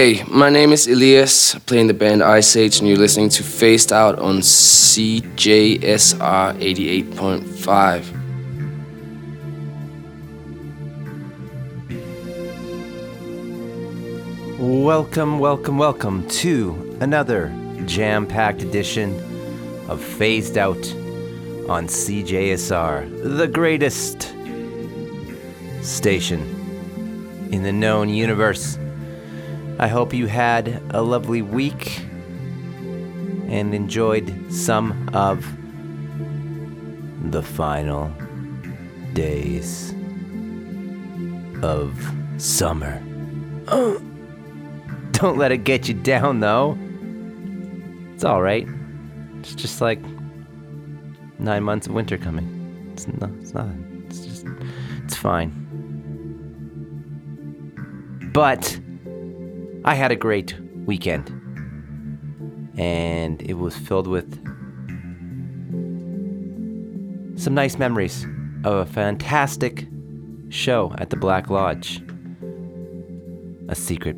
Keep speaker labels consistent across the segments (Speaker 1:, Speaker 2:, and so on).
Speaker 1: Hey, my name is Elias, playing the band Ice Age, and you're listening to Phased Out on CJSR 88.5.
Speaker 2: Welcome, welcome, welcome to another jam packed edition of Phased Out on CJSR, the greatest station in the known universe. I hope you had a lovely week and enjoyed some of the final days of summer. Don't let it get you down, though. It's alright. It's just like nine months of winter coming. It's, no, it's nothing. It's just, it's fine. But I had a great weekend. And it was filled with some nice memories of a fantastic show at the Black Lodge. A secret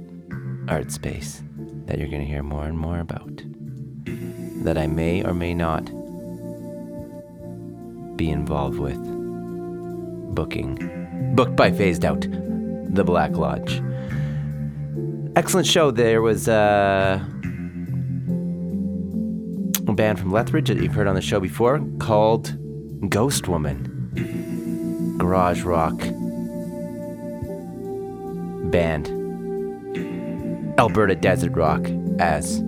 Speaker 2: art space that you're going to hear more and more about. That I may or may not be involved with booking. Booked by Phased Out, the Black Lodge excellent show. There was uh, a band from Lethbridge that you've heard on the show before called Ghost Woman. Garage rock band. Alberta Desert Rock, as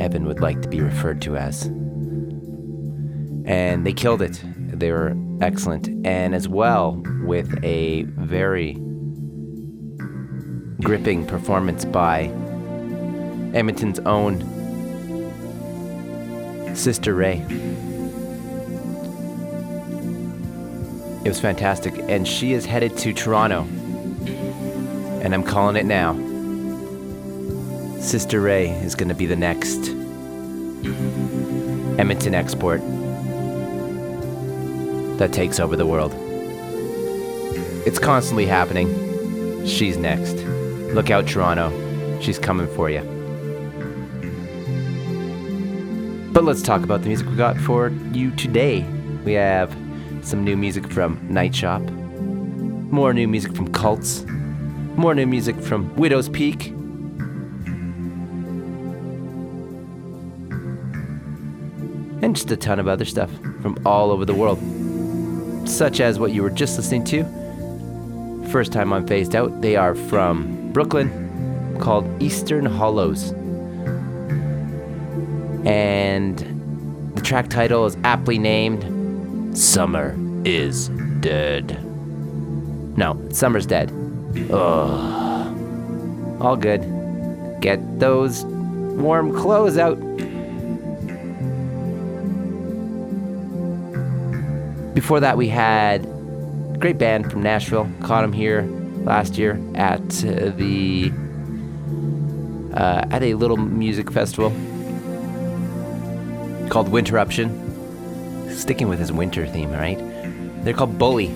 Speaker 2: Evan would like to be referred to as. And they killed it. They were excellent. And as well, with a very gripping performance by Edmonton's own Sister Ray. It was fantastic, and she is headed to Toronto. And I'm calling it now. Sister Ray is going to be the next Edmonton export that takes over the world. It's constantly happening. She's next. Look out, Toronto. She's coming for you. But let's talk about the music we got for you today. We have some new music from Night Shop, more new music from Cults, more new music from Widowspeak. And just a ton of other stuff from all over the world, such as what you were just listening to. First time on Phased Out, they are from Brooklyn called Eastern Hollows. And the track title is aptly named Summer is Dead. No, Summer's Dead. Ugh. All good. Get those warm clothes out. Before that, we had great band from Nashville. Caught them here last year at uh, the uh, at a little music festival called Winterruption. Sticking with his winter theme, right? They're called Bully,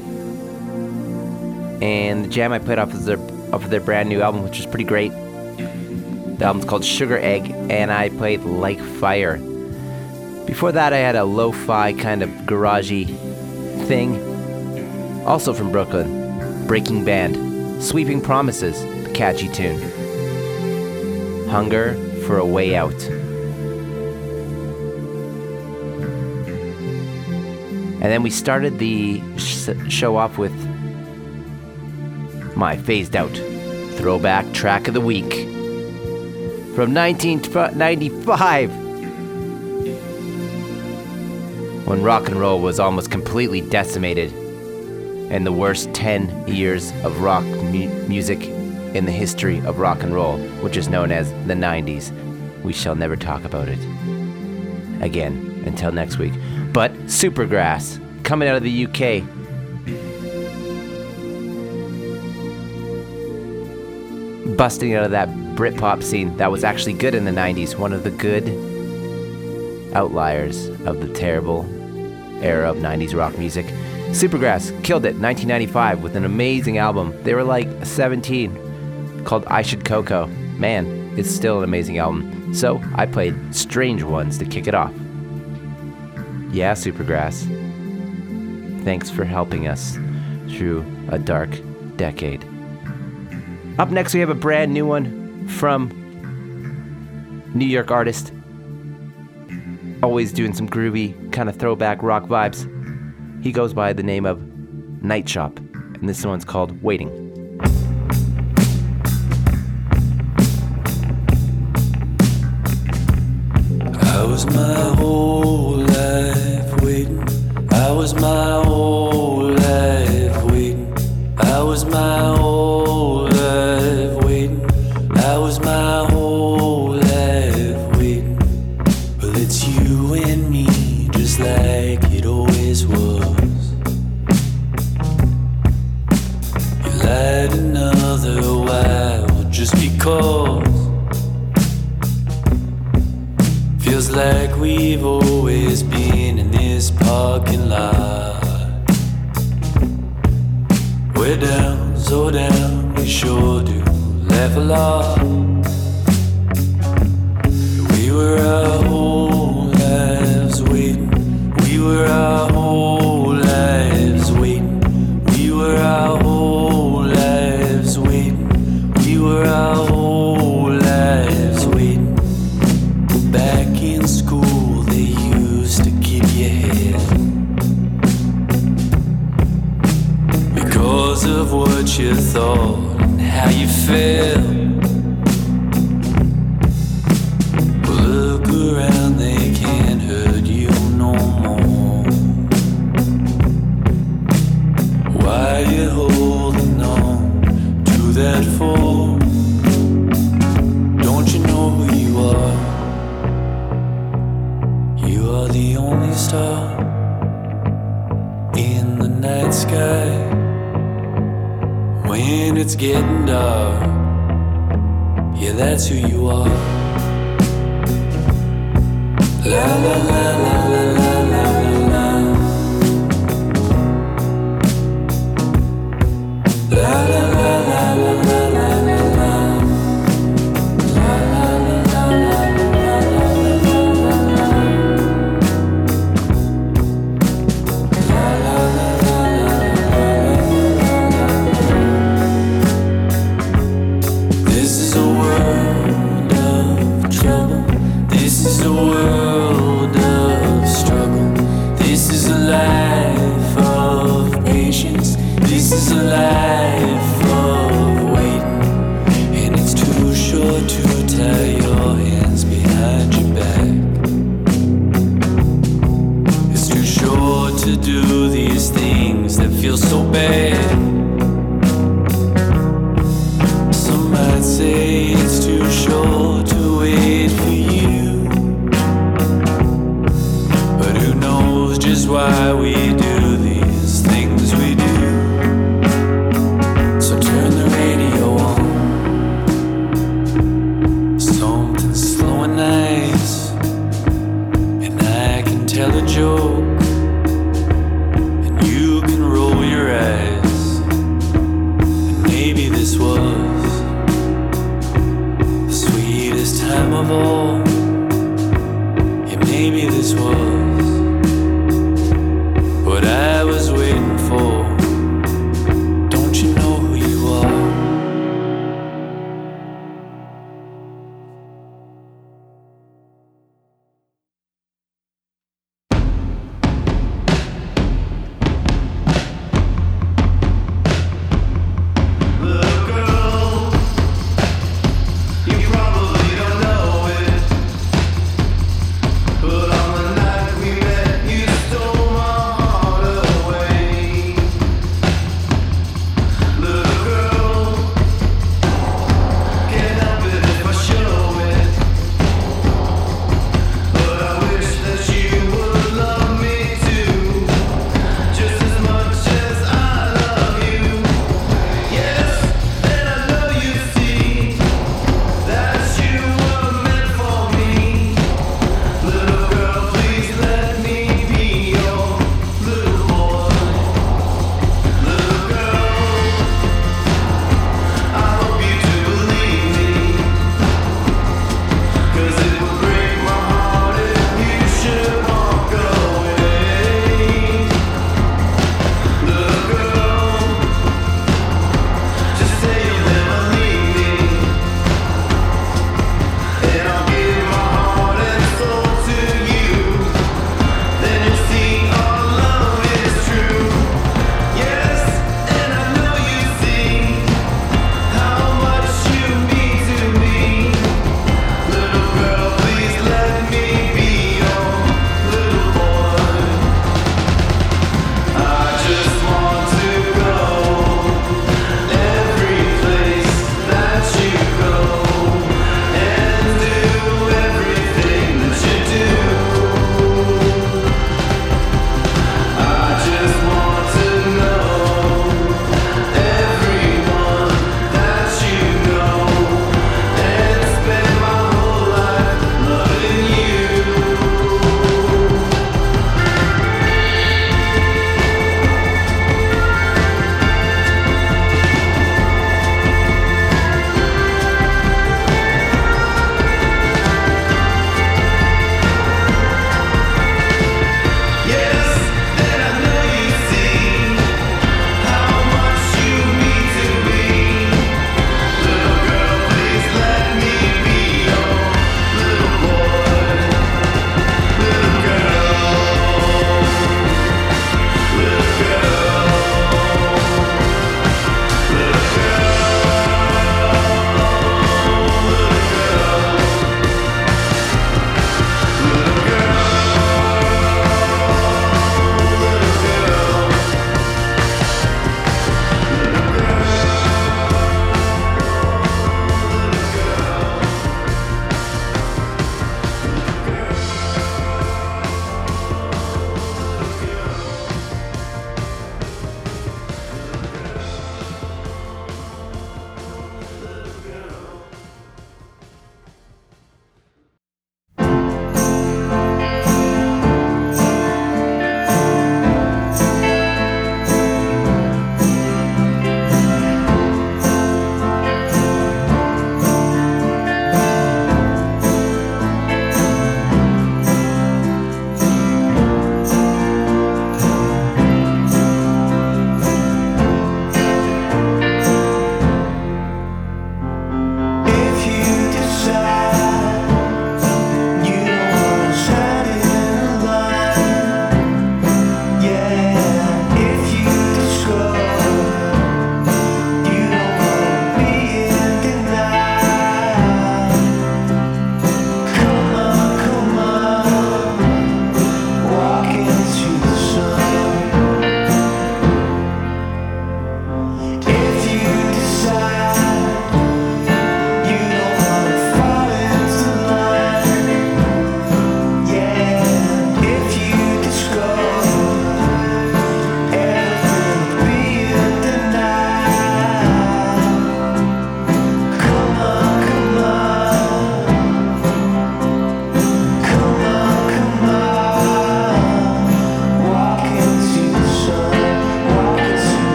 Speaker 2: and the jam I played off of their off of their brand new album, which is pretty great. The album's called Sugaregg, and I played Like Fire. Before that, I had a lo-fi kind of garagey thing, also from Brooklyn, Breaking Band. Sweeping Promises, catchy tune. Hunger for a Way Out. And then we started the sh- show off with my phased out throwback track of the week from 1995 when rock and roll was almost completely decimated and the worst 10 years of rock mu- music in the history of rock and roll, which is known as the 90s. We shall never talk about it again until next week. But Supergrass, coming out of the UK. Busting out of that Britpop scene that was actually good in the 90s, one of the good outliers of the terrible era of 90s rock music. Supergrass killed it 1995 with an amazing album. They were like 17 called I Should Coco. Man, it's still an amazing album. So I played Strange Ones to kick it off. Yeah, Supergrass. Thanks for helping us through a dark decade. Up next, we have a brand new one from New York artist. Always doing some groovy, kind of throwback rock vibes. He goes by the name of Night Shop, and this one's called Waiting.
Speaker 3: I was my whole life waiting. I was my whole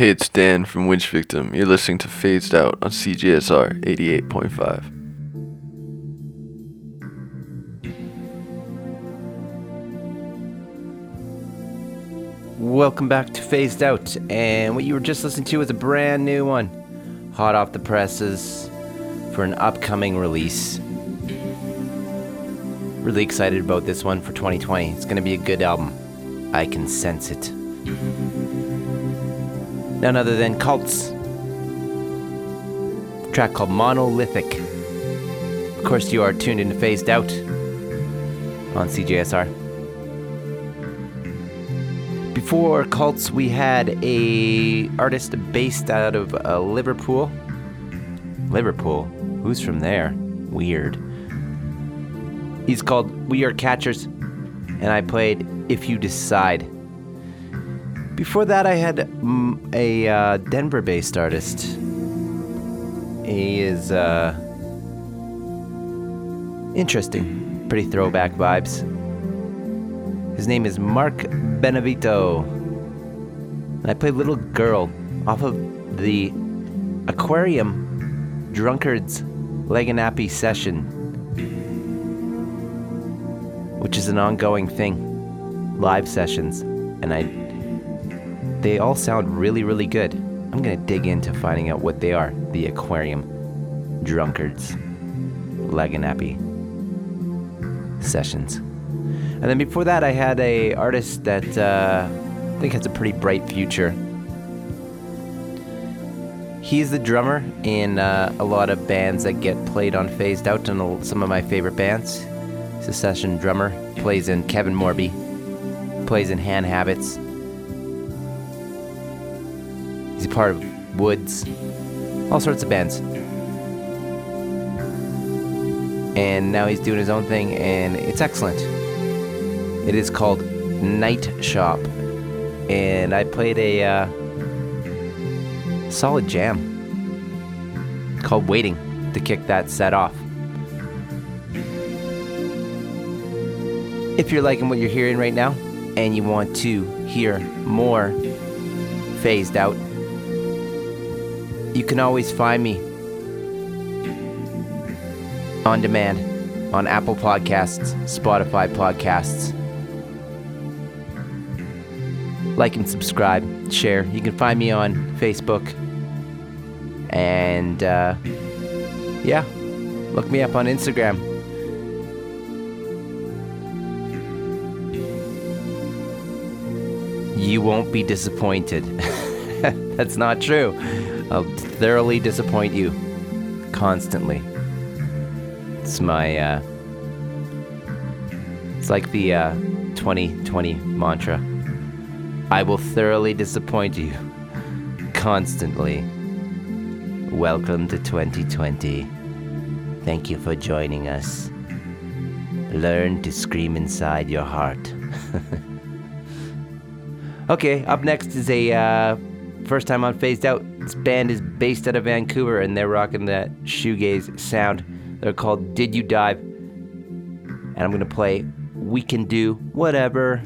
Speaker 4: Hey, it's Dan from Winch Victim. You're listening to Phased Out on CJSR 88.5.
Speaker 2: Welcome back to Phased Out, and what you were just listening to was a brand new one, hot off the presses for an upcoming release. Really excited about this one for 2020. It's going to be a good album. I can sense it. None other than Cults. Track called Monolithic. Of course, you are tuned into Phased Out on CJSR. Before Cults, we had a artist based out of uh, Liverpool. Liverpool. Who's from there? Weird. He's called We Are Catchers, and I played If You Decide. Before that, I had mm, a uh, Denver based artist. He is uh, interesting, pretty throwback vibes. His name is Mark Benevito. I played Little Girl off of the Aquarium Drunkards Lagniappe session, which is an ongoing thing. Live sessions. And I they all sound really, really good. I'm gonna dig into finding out what they are. The Aquarium Drunkards Lagniappe sessions. And then before that, I had a artist that uh, I think has a pretty bright future. He's the drummer in uh, a lot of bands that get played on Phased Out, and some of my favorite bands. He's a session drummer. Plays in Kevin Morby. Plays in Hand Habits. He's a part of Woods. All sorts of bands. And now he's doing his own thing, and it's excellent. It is called Night Shop, and I played a uh, solid jam called Waiting to kick that set off. If you're liking what you're hearing right now and you want to hear more phased out, you can always find me on demand on Apple Podcasts, Spotify Podcasts. Like and subscribe, share. You can find me on Facebook. And uh, yeah, look me up on Instagram. You won't be disappointed. That's not true. I'll thoroughly disappoint you constantly. It's my, uh, it's like the uh, 2020 mantra. I will thoroughly disappoint you constantly. Welcome to 2020. Thank you for joining us. Learn to scream inside your heart. okay, up next is a uh, first time on Phased Out. This band is based out of Vancouver and they're rocking that shoegaze sound. They're called Did You Die? And I'm gonna play We Can Do Whatever.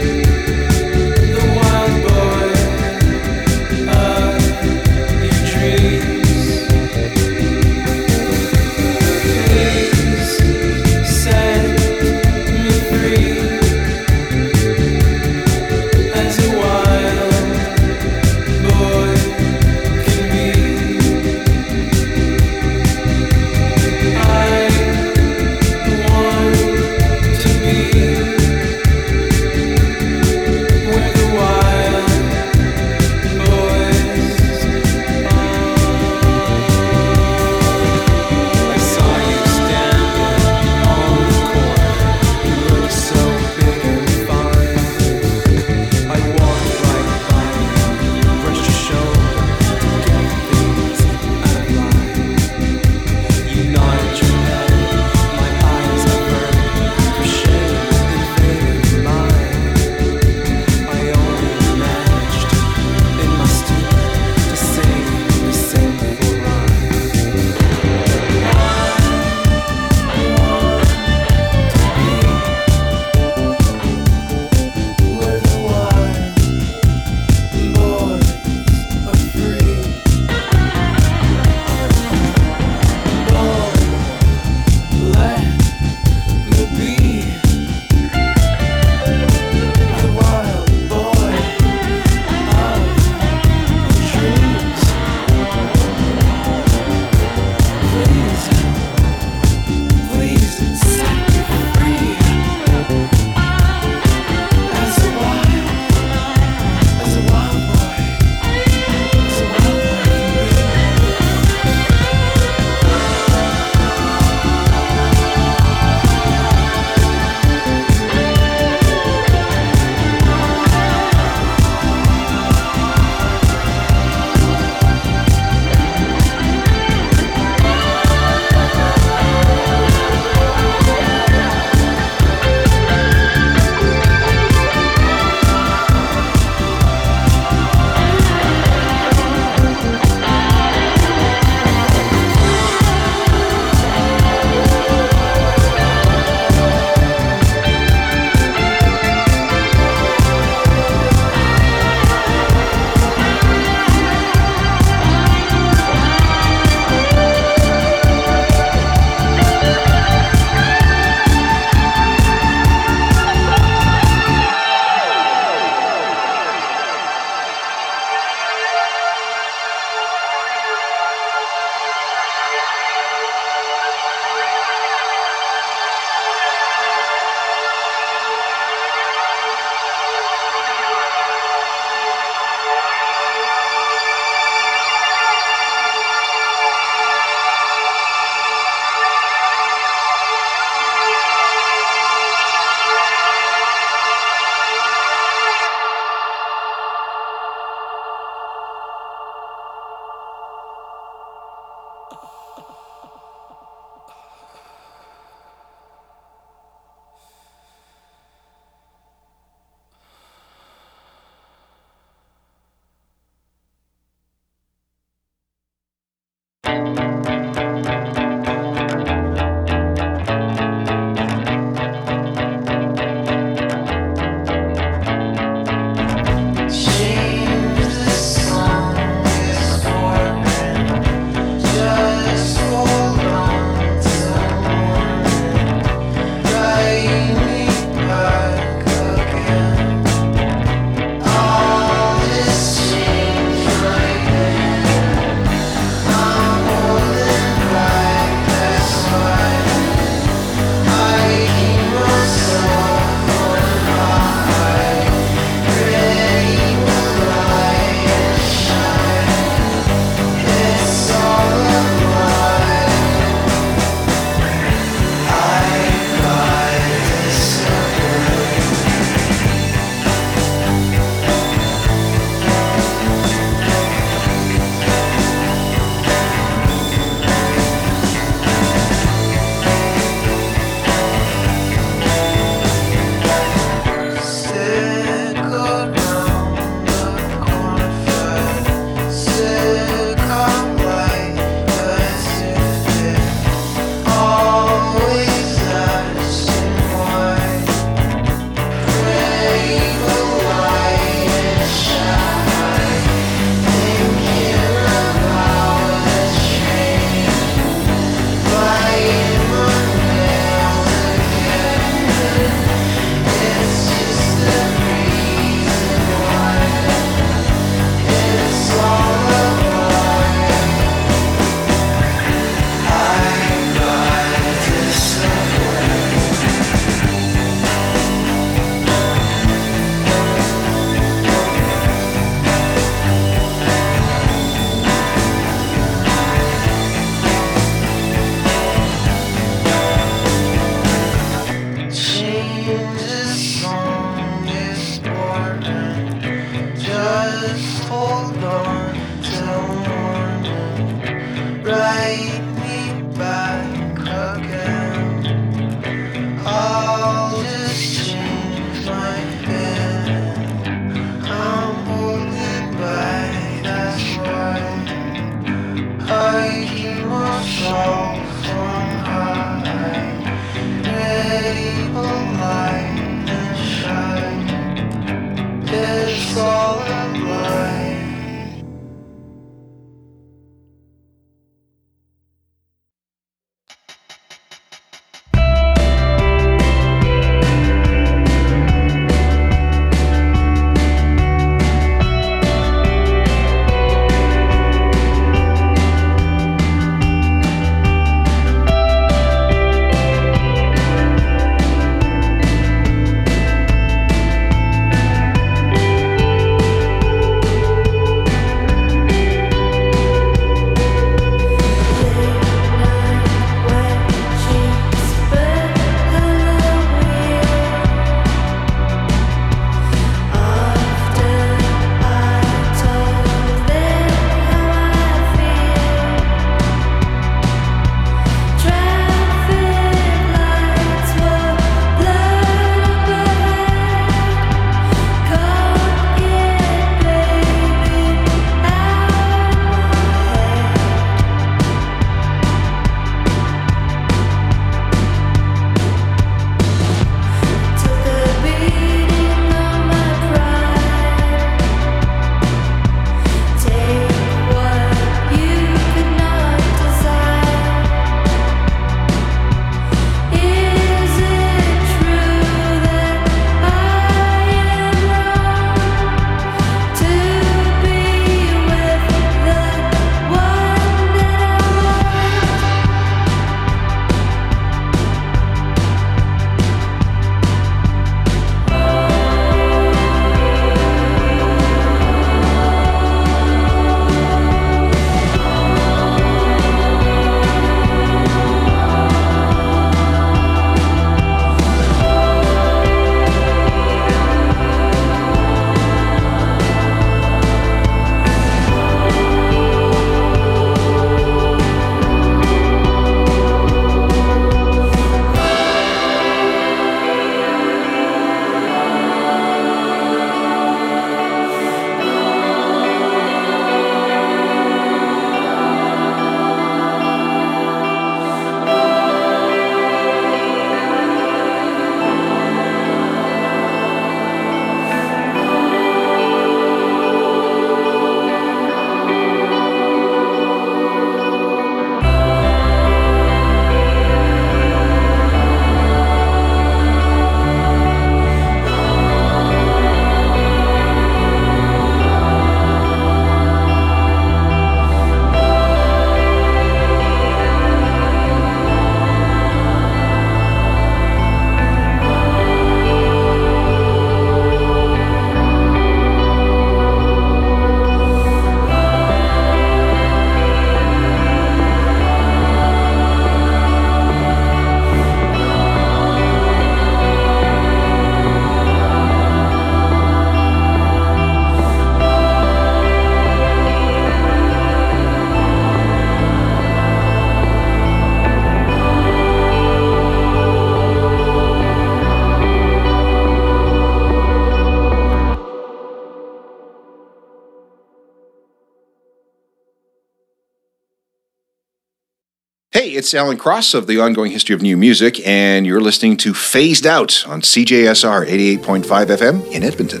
Speaker 5: It's
Speaker 6: Alan Cross of the Ongoing History of New Music, and you're listening to Phased Out on CJSR 88.5 FM in Edmonton.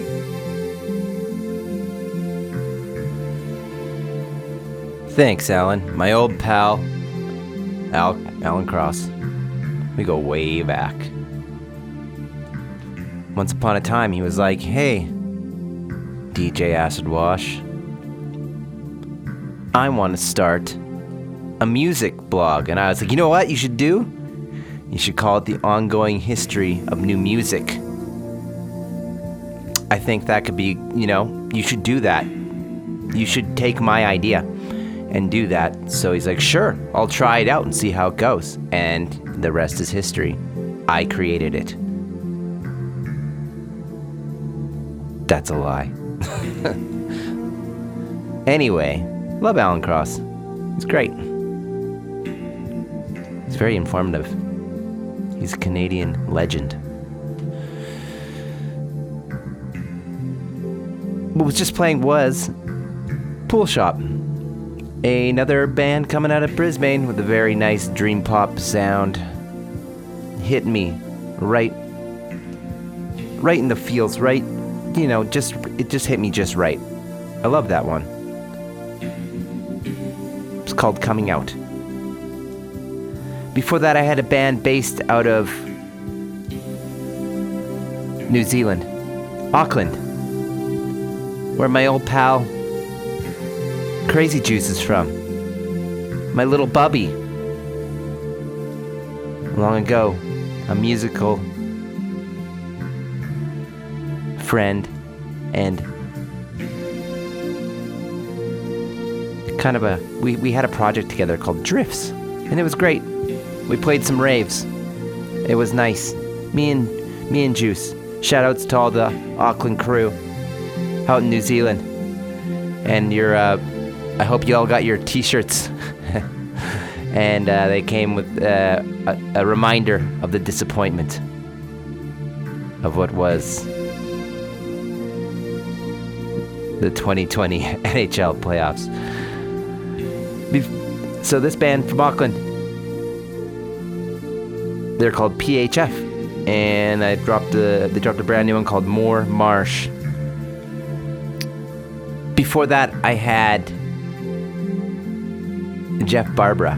Speaker 2: Thanks, Alan. My old pal, Al, Alan Cross. We go way back. Once upon a time, he was like, hey, DJ Acid Wash, I want to start a music blog. And I was like, you know what you should do? You should call it The Ongoing History of New Music. I think that could be, you know, you should do that. You should take my idea and do that. So he's like, sure, I'll try it out and see how it goes. And the rest is history. I created it. That's a lie. Anyway, love Alan Cross. He's great. Very informative. He's a Canadian legend. What was just playing was Pool Shop. Another band coming out of Brisbane with a very nice dream pop sound. Hit me right right in the feels, right you know, just it just hit me just right. I love that one. It's called Coming Out. Before that I had a band based out of New Zealand, Auckland, where my old pal Crazy Juice is from. My little bubby. Long ago, a musical friend and kind of a we, we had a project together called Drifts and it was great. We played some raves. It was nice. Me and me and Juice. Shoutouts to all the Auckland crew out in New Zealand. And your uh, I hope you all got your t-shirts. and uh, they came with uh, a, a reminder of the disappointment of what was the 2020 NHL playoffs. So this band from Auckland, they're called PHF, and I dropped a they dropped a brand new one called More Marsh. Before that, I had Jef Barbara.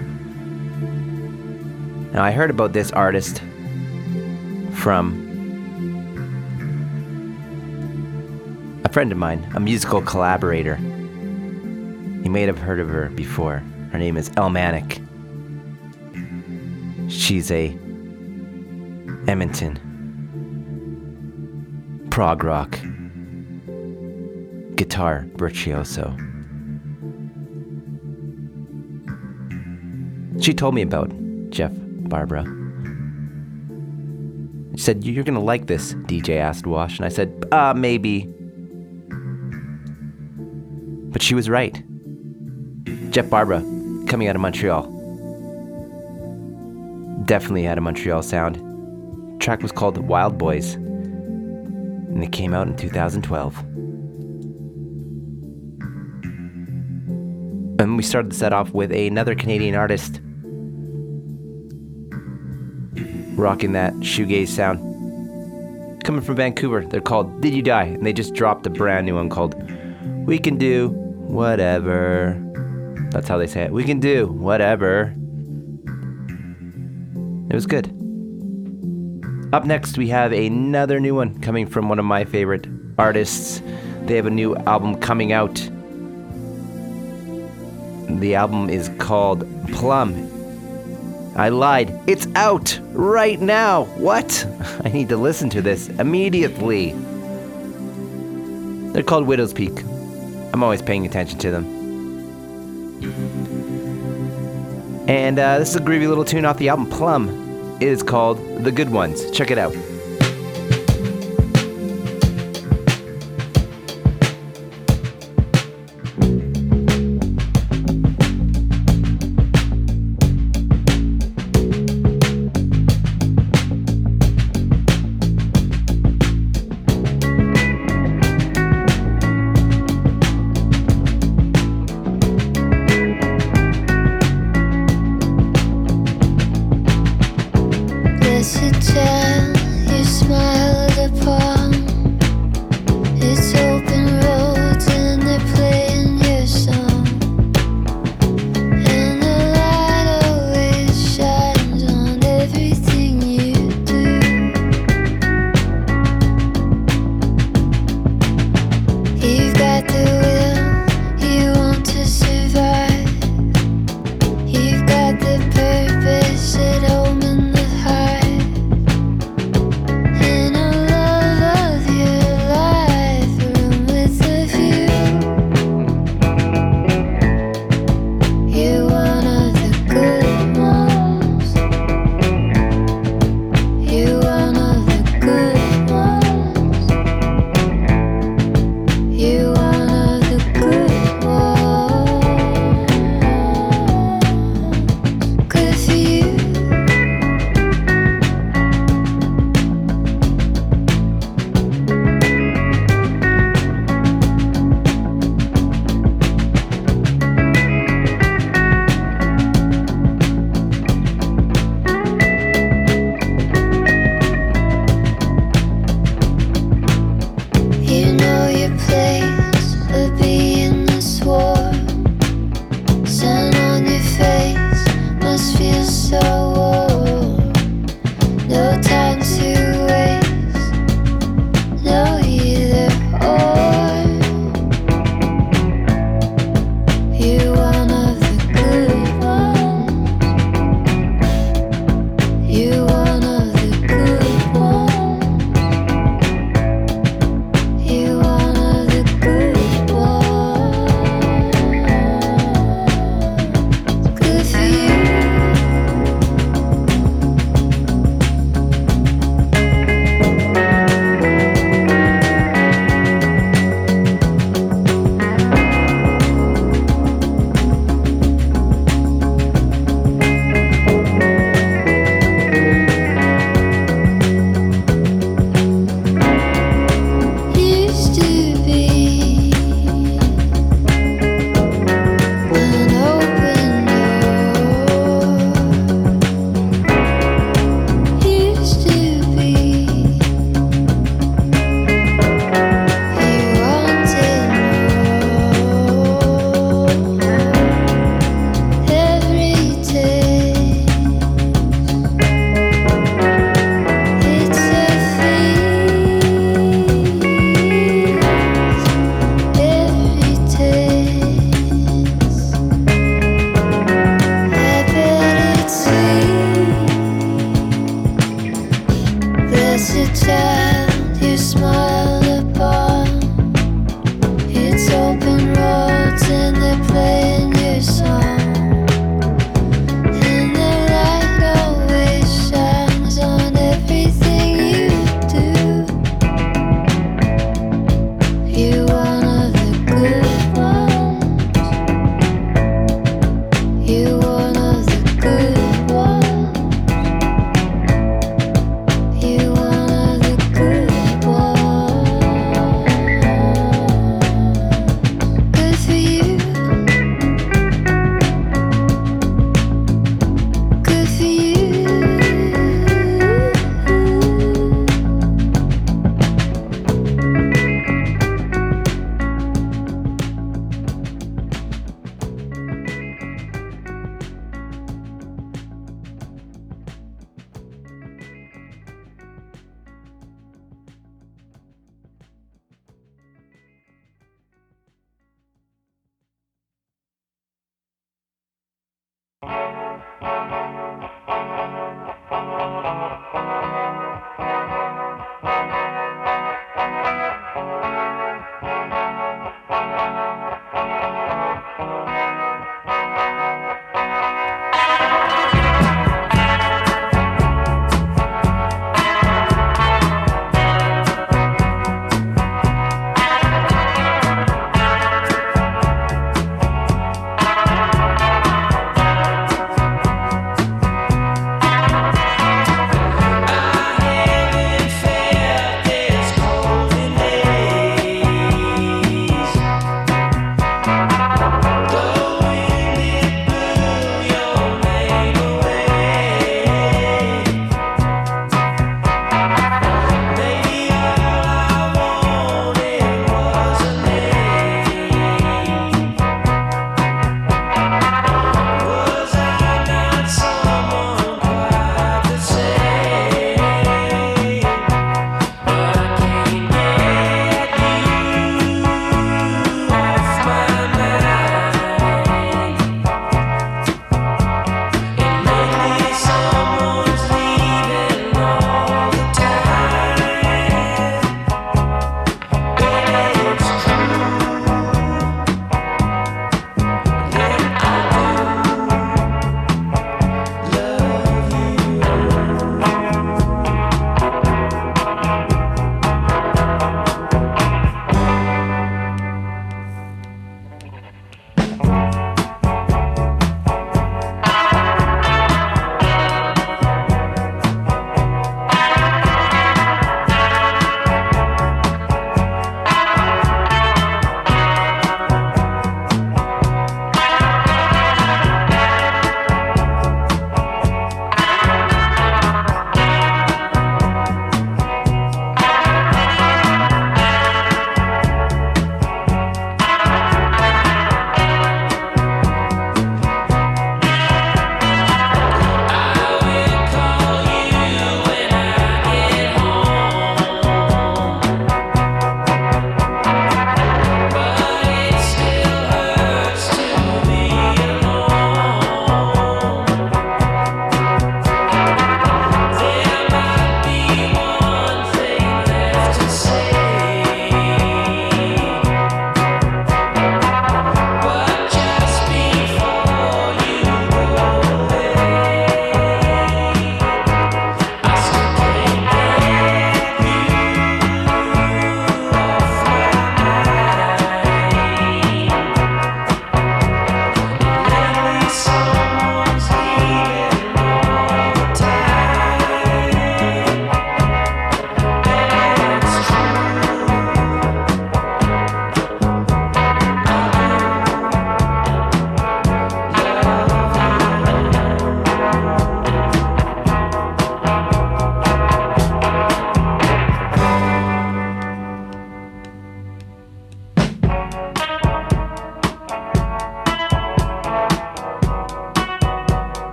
Speaker 2: Now I heard about this artist from a friend of mine, a musical collaborator. You may have heard of her before. Her name is El Manic. She's a Edmonton prog rock guitar virtuoso. She told me about Jef Barbara. She said, You're gonna like this, DJ Acid Wash. And I said, Uh, maybe. But she was right. Jef Barbara, coming out of Montreal. Definitely had a Montreal sound. Track was called Wild Boys. And it came out in 2012. And we started the set off with another Canadian artist rocking that shoegaze sound. Coming from Vancouver, they're called Did You Die? And they just dropped a brand new one called We Can Do Whatever. That's how they say it. We can do whatever. It was good. Up next, we have another new one coming from one of my favorite artists. They have a new album coming out. The album is called Plum. I lied. It's out right now. What? I need to listen to this immediately. They're called Widowspeak. I'm always paying attention to them. And uh, this is a groovy little tune off the album Plum. It is called The Good Ones. Check it out.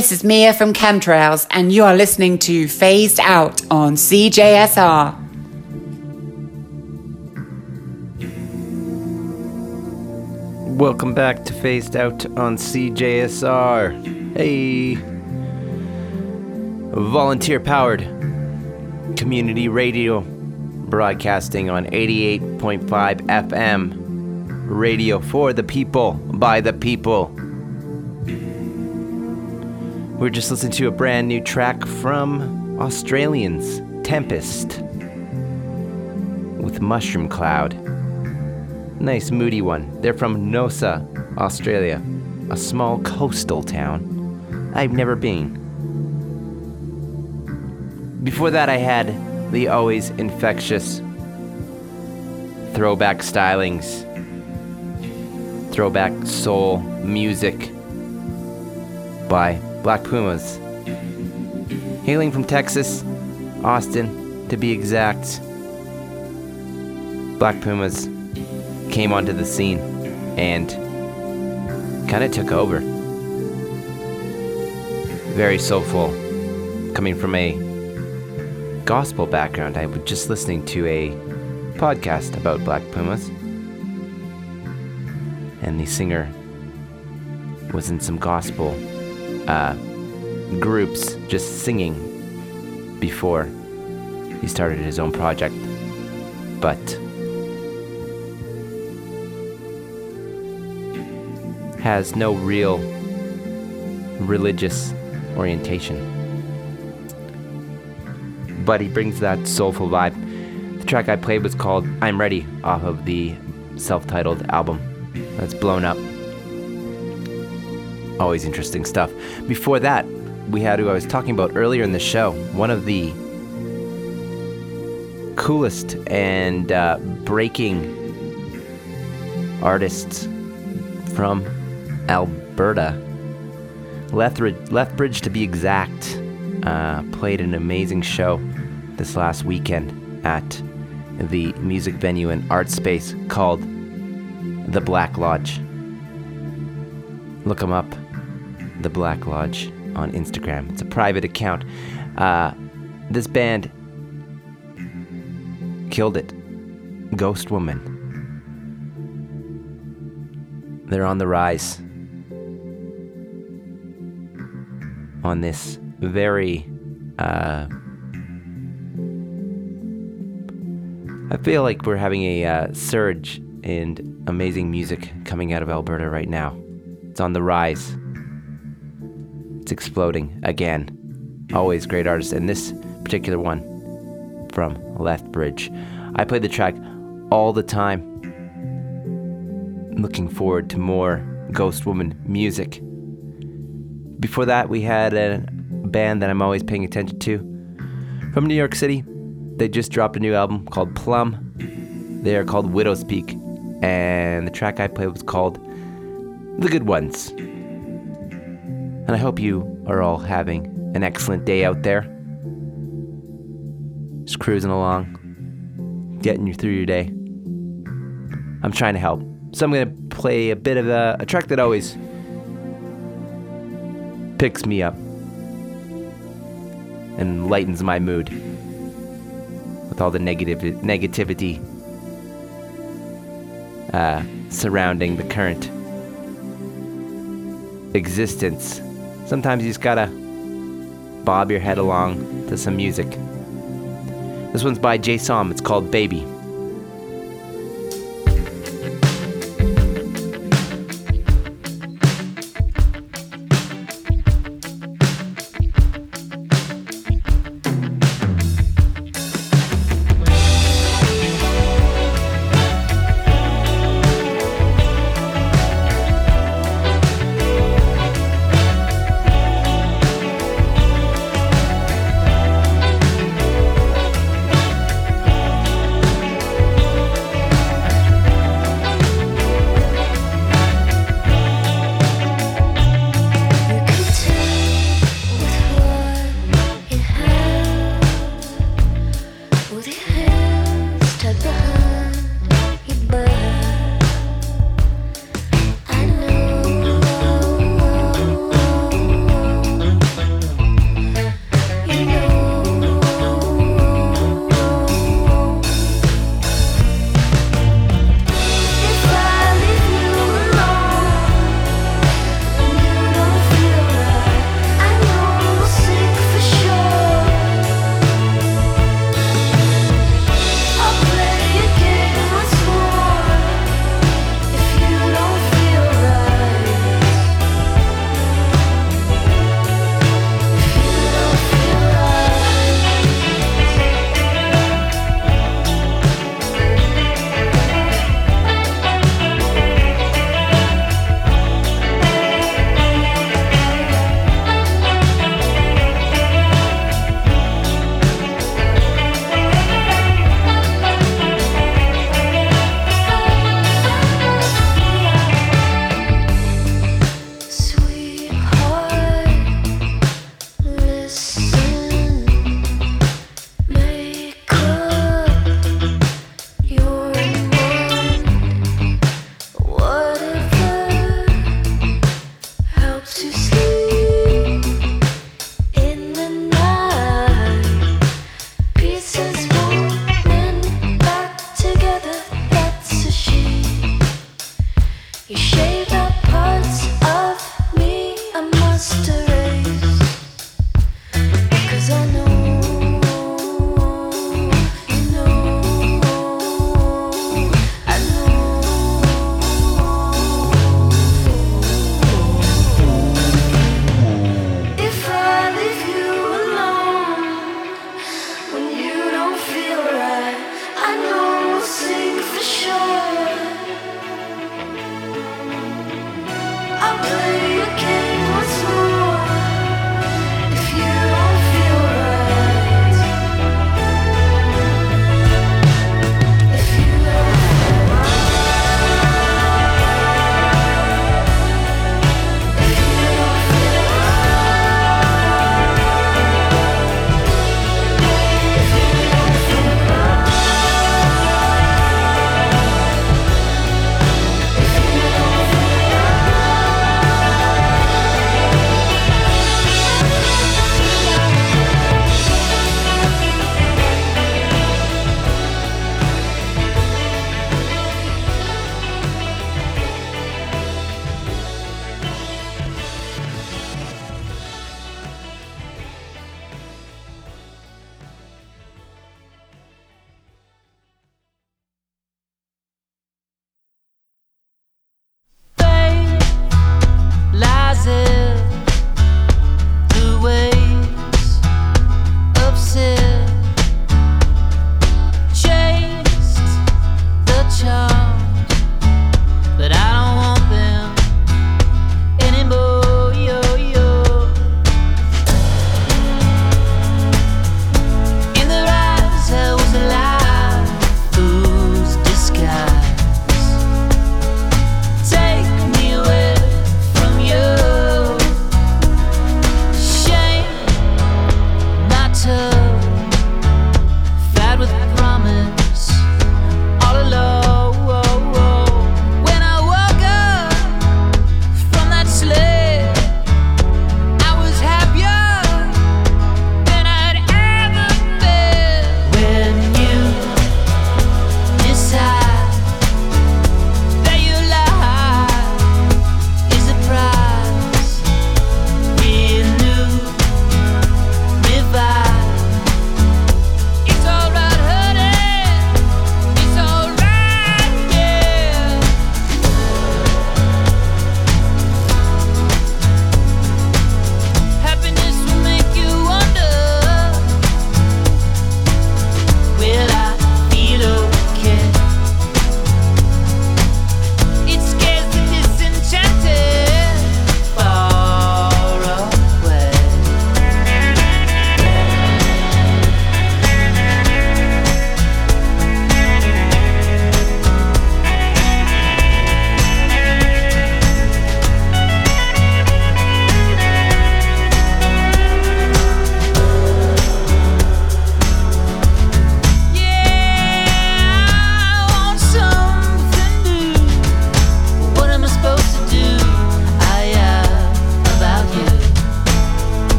Speaker 7: This is Mia from Chemtrails, and you are listening to Phased Out on CJSR.
Speaker 2: Welcome back to Phased Out on CJSR. Hey! Volunteer powered community radio broadcasting on 88.5 FM. Radio for the people, by the people we're just listening to a brand new track from Australians, Tempest, with Mushroom Cloud. Nice moody one. They're from Noosa, Australia, a small coastal town I've never been. Before that, I had the always infectious throwback stylings, throwback soul music by Black Pumas. Hailing from Texas, Austin to be exact, Black Pumas came onto the scene and kind of took over. Very soulful, coming from a gospel background. I was just listening to a podcast about Black Pumas, and the singer was in some gospel uh, groups just singing before he started his own project. But has no real religious orientation. But he brings that soulful vibe. The track I played was called I'm Ready off of the self titled album that's blown up. Always interesting stuff. Before that, we had who I was talking about earlier in the show, one of the coolest and uh, breaking artists from Alberta. Lethbridge, Lethbridge to be exact, uh, played an amazing show this last weekend at the music venue and art space called The Black Lodge. Look them up, The Black Lodge, on Instagram. It's a private account. Uh, this band killed it. Ghost Woman. They're on the rise. On this very, uh, I feel like we're having a uh, surge in amazing music coming out of Alberta right now. It's on the rise. It's exploding again. Always great artists, and this particular one from Lethbridge. I play the track all the time. Looking forward to more Ghost Woman music. Before that, we had a band that I'm always paying attention to from New York City. They just dropped a new album called Plum. They are called Widowspeak, and the track I played was called The Good Ones. And I hope you are all having an excellent day out there. Just cruising along, getting you through your day. I'm trying to help. So I'm going to play a bit of a, a track that always picks me up and lightens my mood with all the negative negativity uh, surrounding the current existence. Sometimes you just gotta bob your head along to some music. This one's by Jay Som. It's called Baby.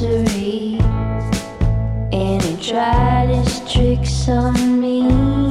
Speaker 8: History. And he tried his tricks on me.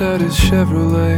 Speaker 9: Out his Chevrolet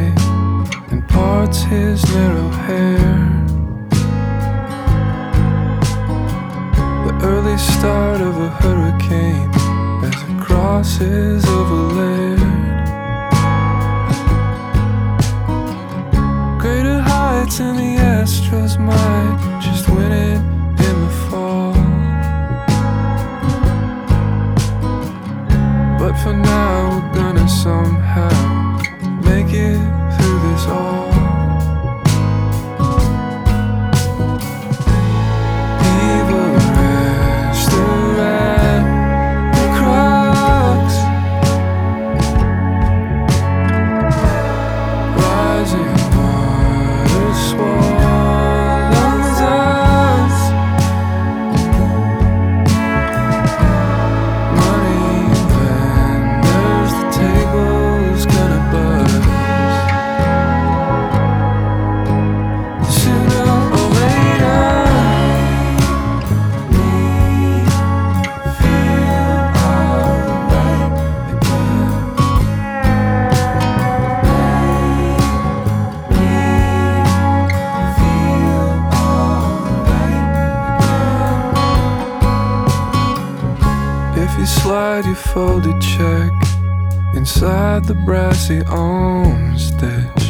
Speaker 9: the alms dish.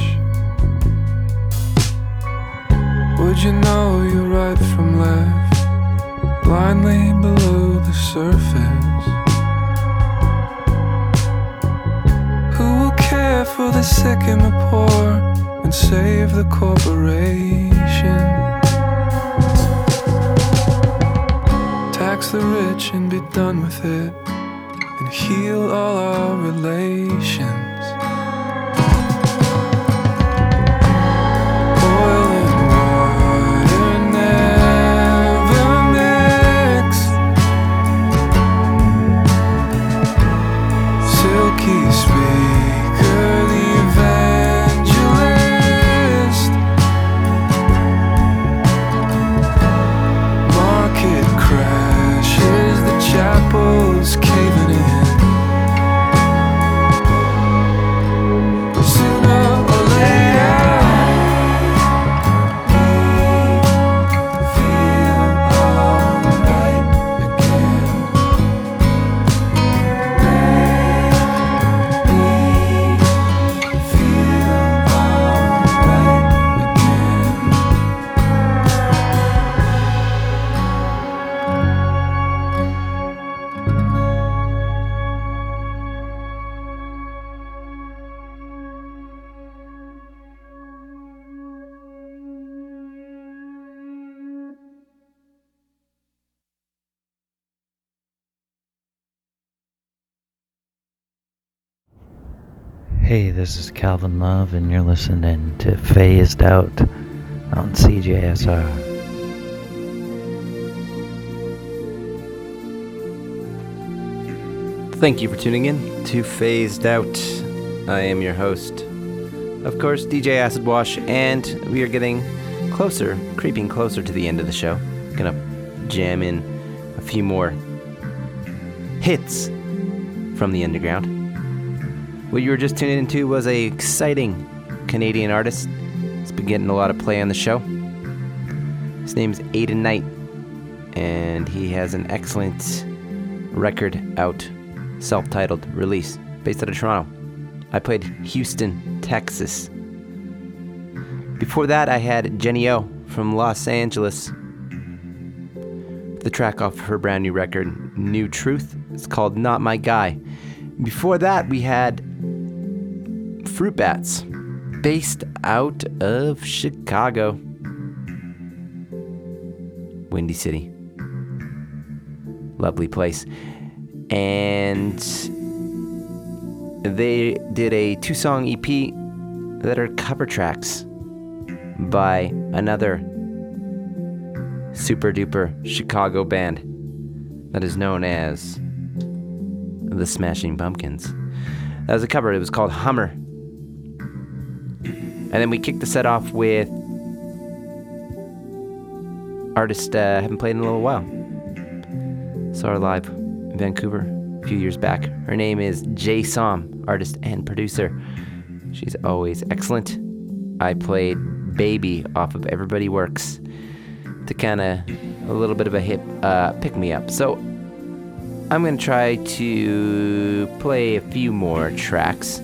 Speaker 9: Would you know you're right from left, blindly below the surface? Who will care for the sick and the poor and save the corporation? Tax the rich and be done with it, and heal all our relations.
Speaker 10: Hey, this is Calvin Love, and you're listening to Phased Out on CJSR.
Speaker 11: Thank you for tuning in to Phased Out. I am your host,
Speaker 2: of course, DJ Acid Wash, and we are getting closer, creeping closer to the end of the show. Gonna jam in a few more hits from the underground. What you were just tuning into was a exciting Canadian artist. He's been getting a lot of play on the show. His name's Aidan Knight, and he has an excellent record out, self-titled release, based out of Toronto. I played Houston, Texas. Before that, I had Jenny O from Los Angeles. The track off her brand new record, New Truth. It's called Not My Guy. Before that, we had Fruit Bats, based out of Chicago. Windy City. Lovely place. And they did a two song EP that are cover tracks by another super duper Chicago band that is known as the Smashing Pumpkins. That was a cover, it was called Hummer. And then we kicked the set off with artist uh, haven't played in a little while. Saw her live in Vancouver a few years back. Her name is Jay Som, artist and producer. She's always excellent. I played Baby off of Everybody Works to kind of a little bit of a hip uh, pick me up. So I'm going to try to play a few more tracks.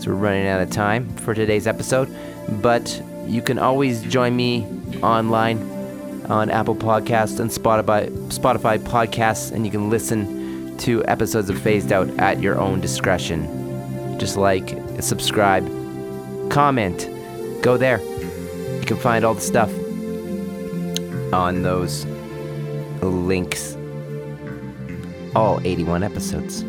Speaker 2: So we're running out of time for today's episode, but you can always join me online on Apple Podcasts and Spotify Spotify podcasts and you can listen to episodes of Phased Out at your own discretion. Just like, subscribe, comment, go there. You can find all the stuff on those links. All 81 episodes.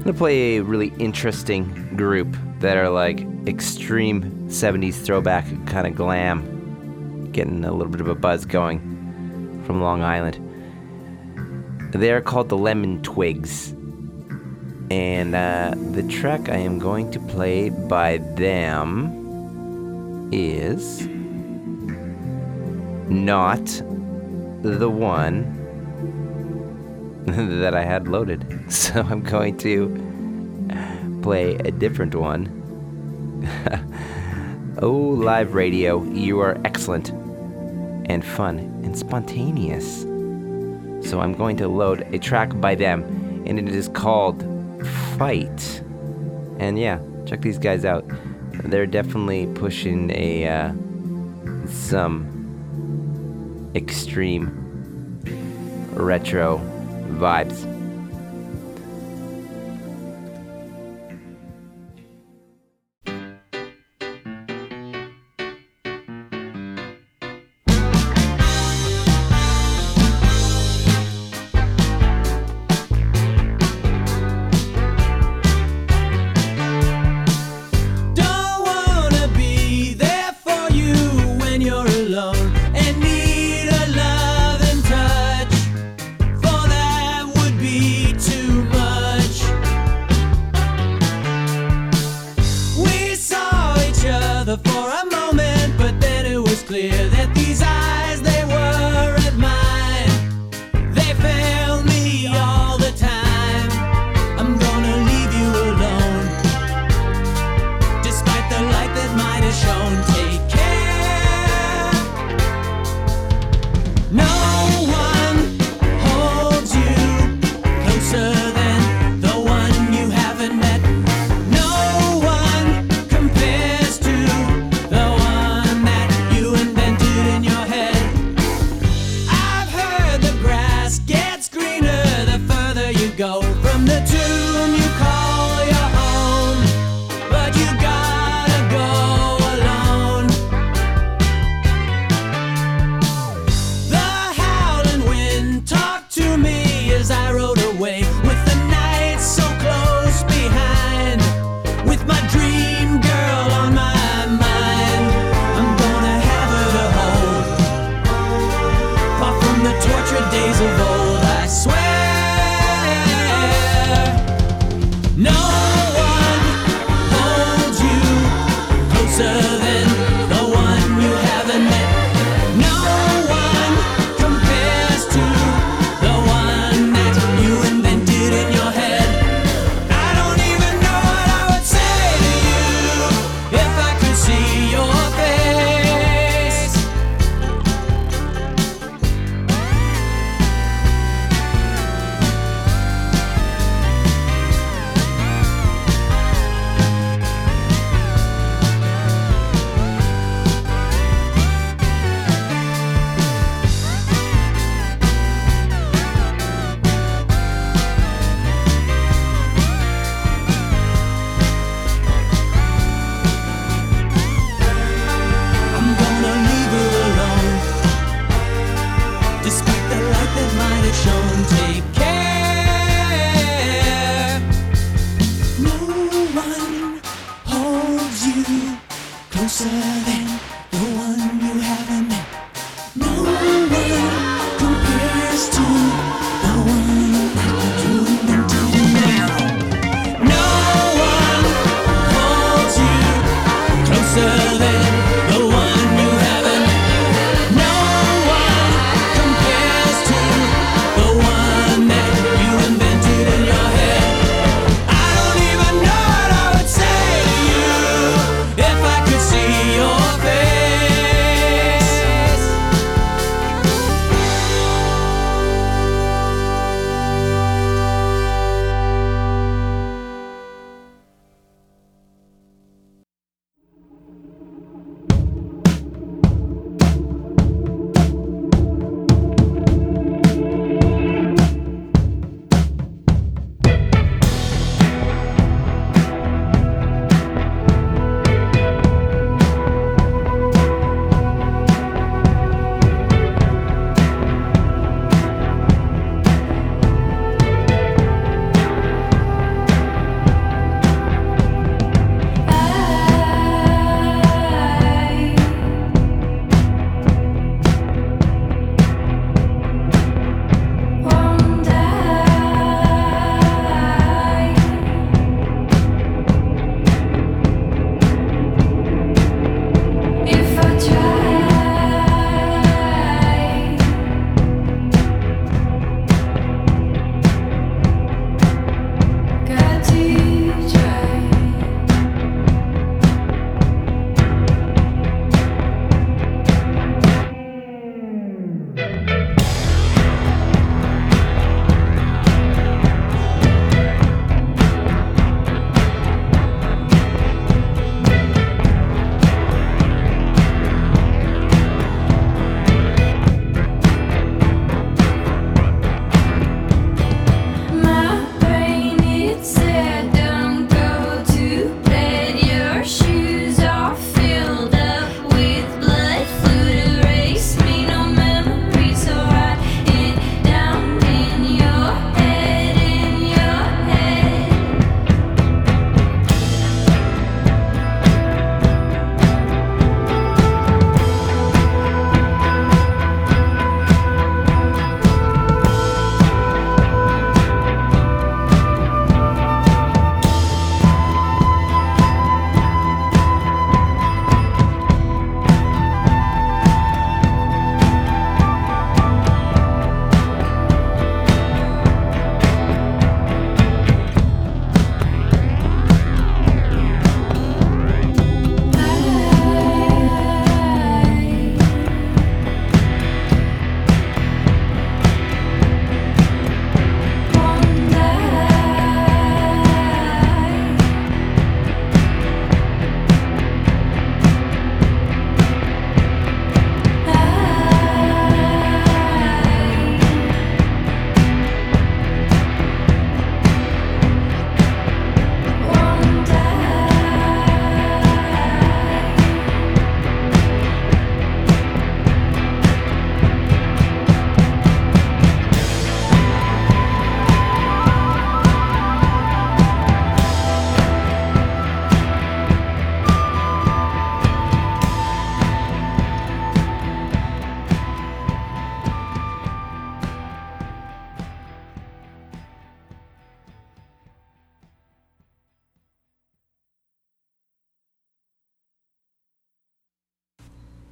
Speaker 2: I'm gonna play a really interesting group that are like extreme 70s throwback kind of glam, getting a little bit of a buzz going from Long Island. They're called the Lemon Twigs. And uh, the track I am going to play by them is not the one that I had loaded. So I'm going to play a different one. oh, live radio, you are excellent and fun and spontaneous. So I'm going to load a track by them, and it is called Fight. And yeah, check these guys out. They're definitely pushing a uh, some extreme retro vibes.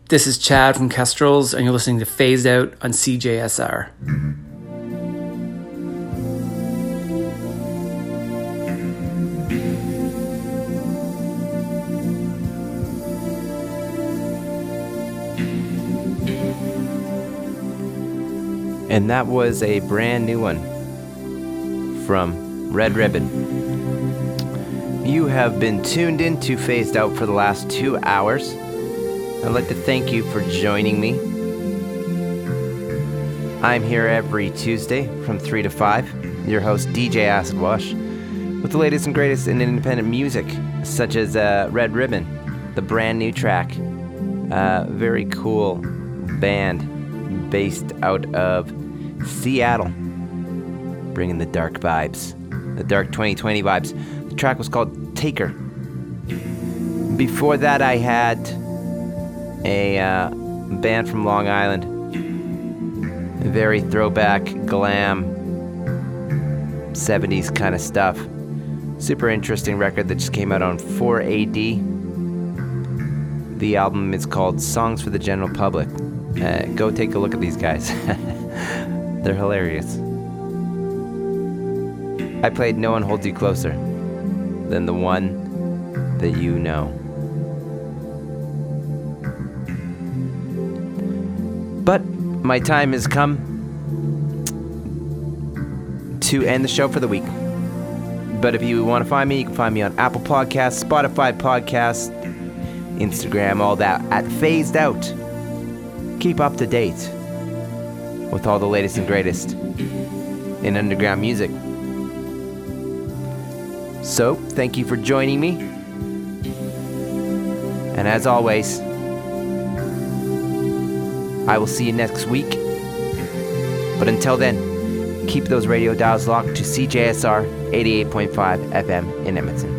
Speaker 12: This is Chad from Kestrels, and you're listening to Phased Out on CJSR.
Speaker 2: And that was a brand new one from Red Ribbon. You have been tuned in to Phased Out for the last two hours. I'd like to thank you for joining me. I'm here every Tuesday from 3 to 5, your host DJ Acid Wash, with the latest and greatest in independent music, such as uh, Red Ribbon, the brand new track. Uh, very cool band based out of Seattle, bringing the dark vibes, the dark 2020 vibes. The track was called Taker. Before that, I had a uh, band from Long Island, very throwback, glam, 70s kind of stuff. Super interesting record that just came out on 4AD. The album is called Songs for the General Public. Uh, go take a look at these guys. They're hilarious. I played No One Holds You Closer Than the One That You Know. But my time has come to end the show for the week. But if you want to find me, you can find me on Apple Podcasts, Spotify Podcasts, Instagram, all that at Phased Out. Keep up to date with all the latest and greatest in underground music. So, thank you for joining me. And as always, I will see you next week. But until then, keep those radio dials locked to CJSR 88.5 FM in Edmonton.